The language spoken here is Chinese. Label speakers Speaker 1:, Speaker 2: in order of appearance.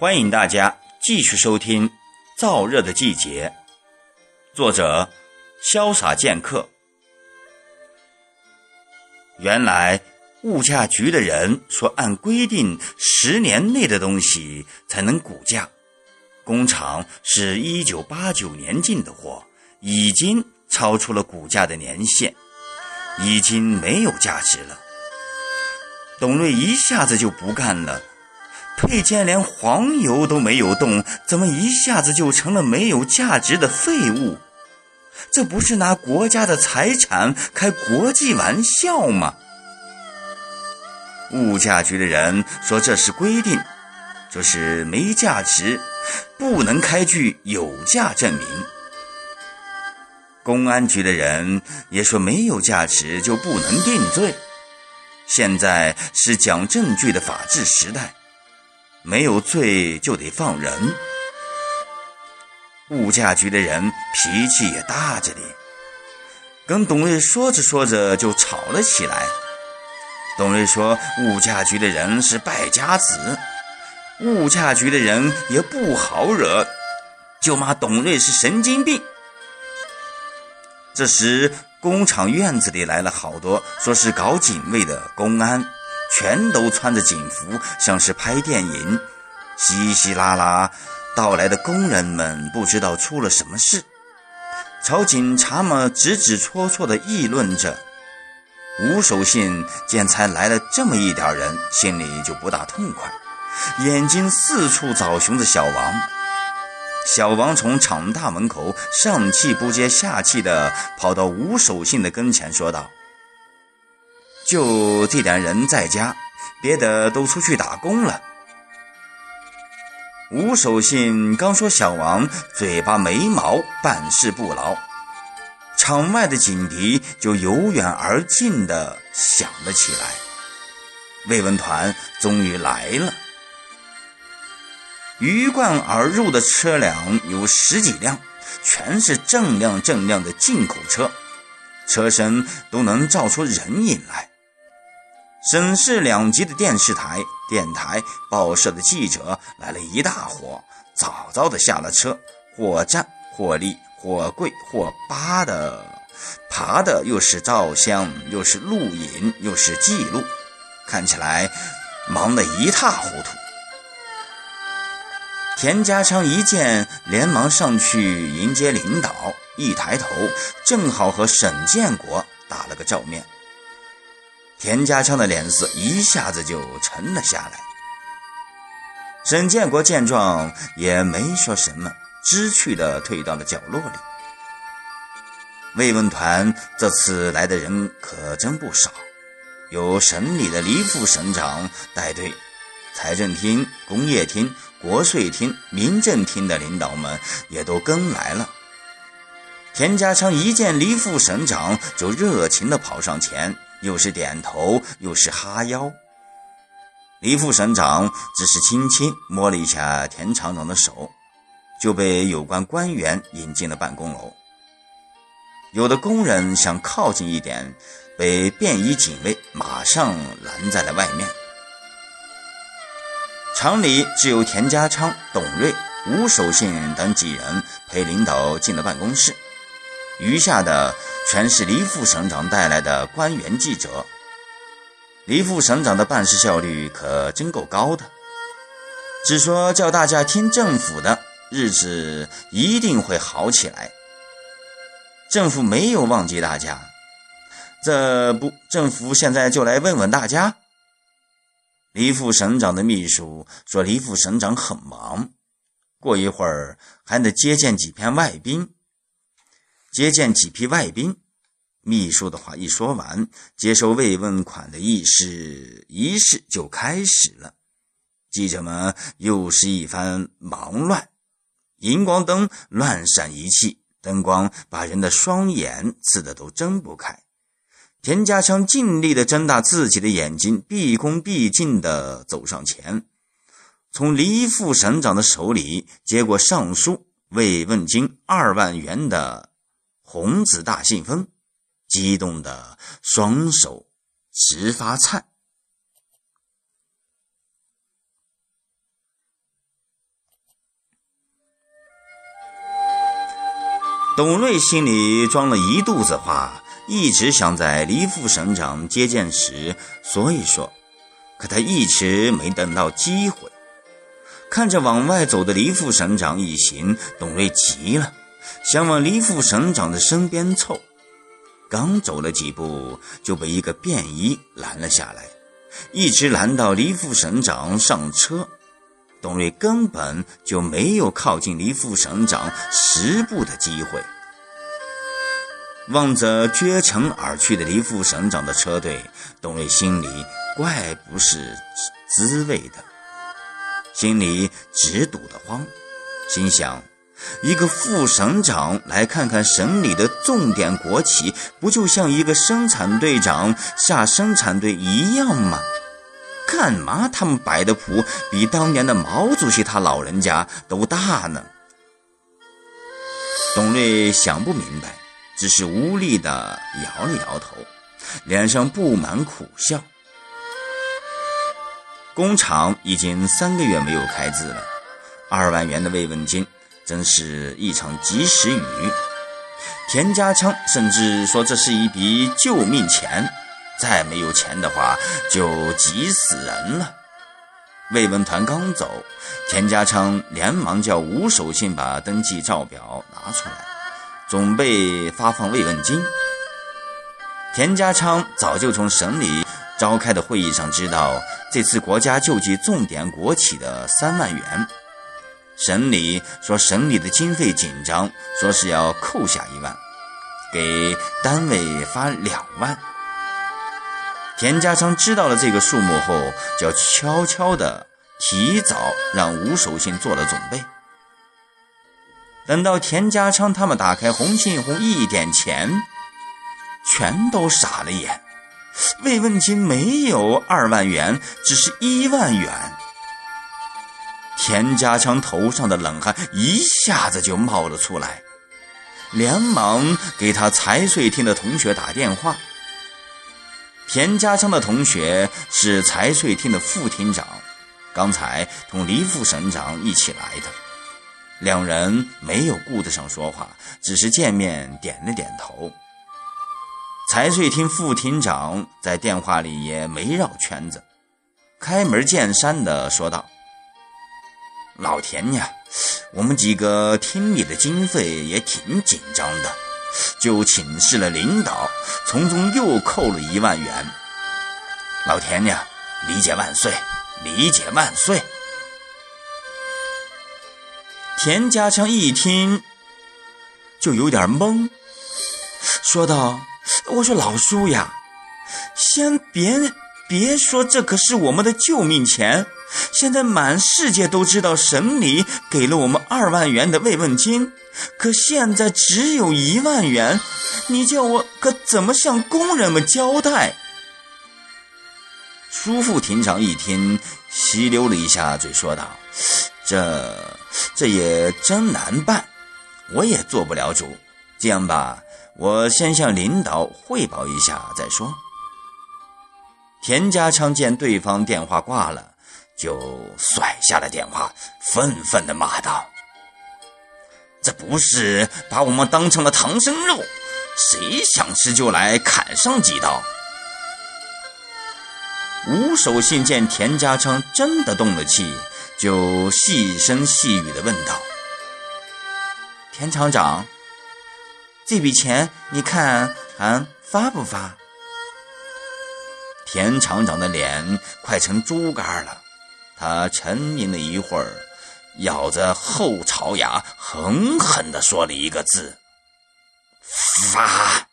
Speaker 1: 欢迎大家继续收听《燥热的季节》，作者潇洒剑客。原来物价局的人说，按规定十年内的东西才能估价。工厂是一九八九年进的货，已经超出了估价的年限，已经没有价值了。董瑞一下子就不干了。配件连黄油都没有动，怎么一下子就成了没有价值的废物？这不是拿国家的财产开国际玩笑吗？物价局的人说这是规定，就是没价值，不能开具有价证明。公安局的人也说没有价值就不能定罪。现在是讲证据的法治时代。没有罪就得放人。物价局的人脾气也大着呢，跟董瑞说着说着就吵了起来。董瑞说：“物价局的人是败家子，物价局的人也不好惹，就骂董瑞是神经病。”这时，工厂院子里来了好多说是搞警卫的公安。全都穿着警服，像是拍电影，稀稀拉拉到来的工人们不知道出了什么事，朝警察们指指戳戳地议论着。吴守信见才来了这么一点人，心里就不大痛快，眼睛四处找寻着小王。小王从厂大门口上气不接下气地跑到吴守信的跟前，说道。就这点人在家，别的都出去打工了。吴守信刚说，小王嘴巴没毛，办事不牢。场外的警笛就由远而近的响了起来。慰问团终于来了，鱼贯而入的车辆有十几辆，全是锃亮锃亮的进口车，车身都能照出人影来。省市两级的电视台、电台、报社的记者来了一大伙，早早的下了车，或站或立，或跪或扒的，爬的又是照相，又是录影，又是记录，看起来忙得一塌糊涂。田家昌一见，连忙上去迎接领导，一抬头，正好和沈建国打了个照面。田家昌的脸色一下子就沉了下来。沈建国见状也没说什么，知趣的退到了角落里。慰问团这次来的人可真不少，有省里的黎副省长带队，财政厅、工业厅、国税厅、民政厅的领导们也都跟来了。田家昌一见黎副省长，就热情地跑上前。又是点头，又是哈腰。李副省长只是轻轻摸了一下田厂长的手，就被有关官员引进了办公楼。有的工人想靠近一点，被便衣警卫马上拦在了外面。厂里只有田家昌、董瑞、吴守信等几人陪领导进了办公室。余下的全是黎副省长带来的官员记者。黎副省长的办事效率可真够高的，只说叫大家听政府的，日子一定会好起来。政府没有忘记大家，这不，政府现在就来问问大家。黎副省长的秘书说：“黎副省长很忙，过一会儿还得接见几片外宾。”接见几批外宾，秘书的话一说完，接受慰问款的仪式仪式就开始了。记者们又是一番忙乱，荧光灯乱闪一气，灯光把人的双眼刺得都睁不开。田家昌尽力的睁大自己的眼睛，毕恭毕敬的走上前，从黎副省长的手里接过上书慰问金二万元的。红子大信封激动的双手直发颤。董瑞心里装了一肚子话一直想在黎副省长接见时说一说可他一直没等到机会。看着往外走的黎副省长一行董瑞急了想往黎副省长的身边凑，刚走了几步，就被一个便衣拦了下来，一直拦到黎副省长上车。董瑞根本就没有靠近黎副省长十步的机会。望着绝尘而去的黎副省长的车队，董瑞心里怪不是滋味的，心里直堵得慌，心想：一个副省长来看看省里的重点国企，不就像一个生产队长下生产队一样吗？干嘛他们摆的谱比当年的毛主席他老人家都大呢？董瑞想不明白，只是无力的摇了摇头，脸上布满苦笑。工厂已经三个月没有开支了，二万元的慰问金真是一场及时雨。田家昌甚至说这是一笔救命钱。再没有钱的话，就急死人了。慰问团刚走，田家昌连忙叫吴守信把登记照表拿出来，准备发放慰问金。田家昌早就从省里召开的会议上知道，这次国家救济重点国企的三万元，省里说省里的经费紧张，说是要扣下一万，给单位发两万。田家昌知道了这个数目后，就悄悄地提早让吴守信做了准备。等到田家昌他们打开红信封一点钱，全都傻了眼。慰问金没有二万元，只是一万元。田家昌头上的冷汗一下子就冒了出来，连忙给他财税厅的同学打电话。田家昌的同学是财税厅的副厅长，刚才同黎副省长一起来的。两人没有顾得上说话，只是见面点了点头。财税厅副厅长在电话里也没绕圈子，开门见山的说道：“老田呀，我们几个厅里的经费也挺紧张的。”就请示了领导，从中又扣了一万元。老田呀，理解万岁，理解万岁。田家强一听，就有点懵，说道：“我说老叔呀，先别别说，这可是我们的救命钱。现在满世界都知道，省里给了我们二万元的慰问金。”可现在只有一万元，你叫我可怎么向工人们交代？苏副厅长一听，吸溜了一下嘴，说道：“这这也真难办，我也做不了主。这样吧，我先向领导汇报一下再说。”田家昌见对方电话挂了，就甩下了电话，愤愤地骂道。这不是把我们当成了唐僧肉，谁想吃就来砍上几刀。吴守信见田家昌真的动了气，就细声细语的问道：“田厂长，这笔钱你看还发不发？”田厂长的脸快成猪肝了，他沉吟了一会儿。咬着后槽牙，狠狠地说了一个字：“发。”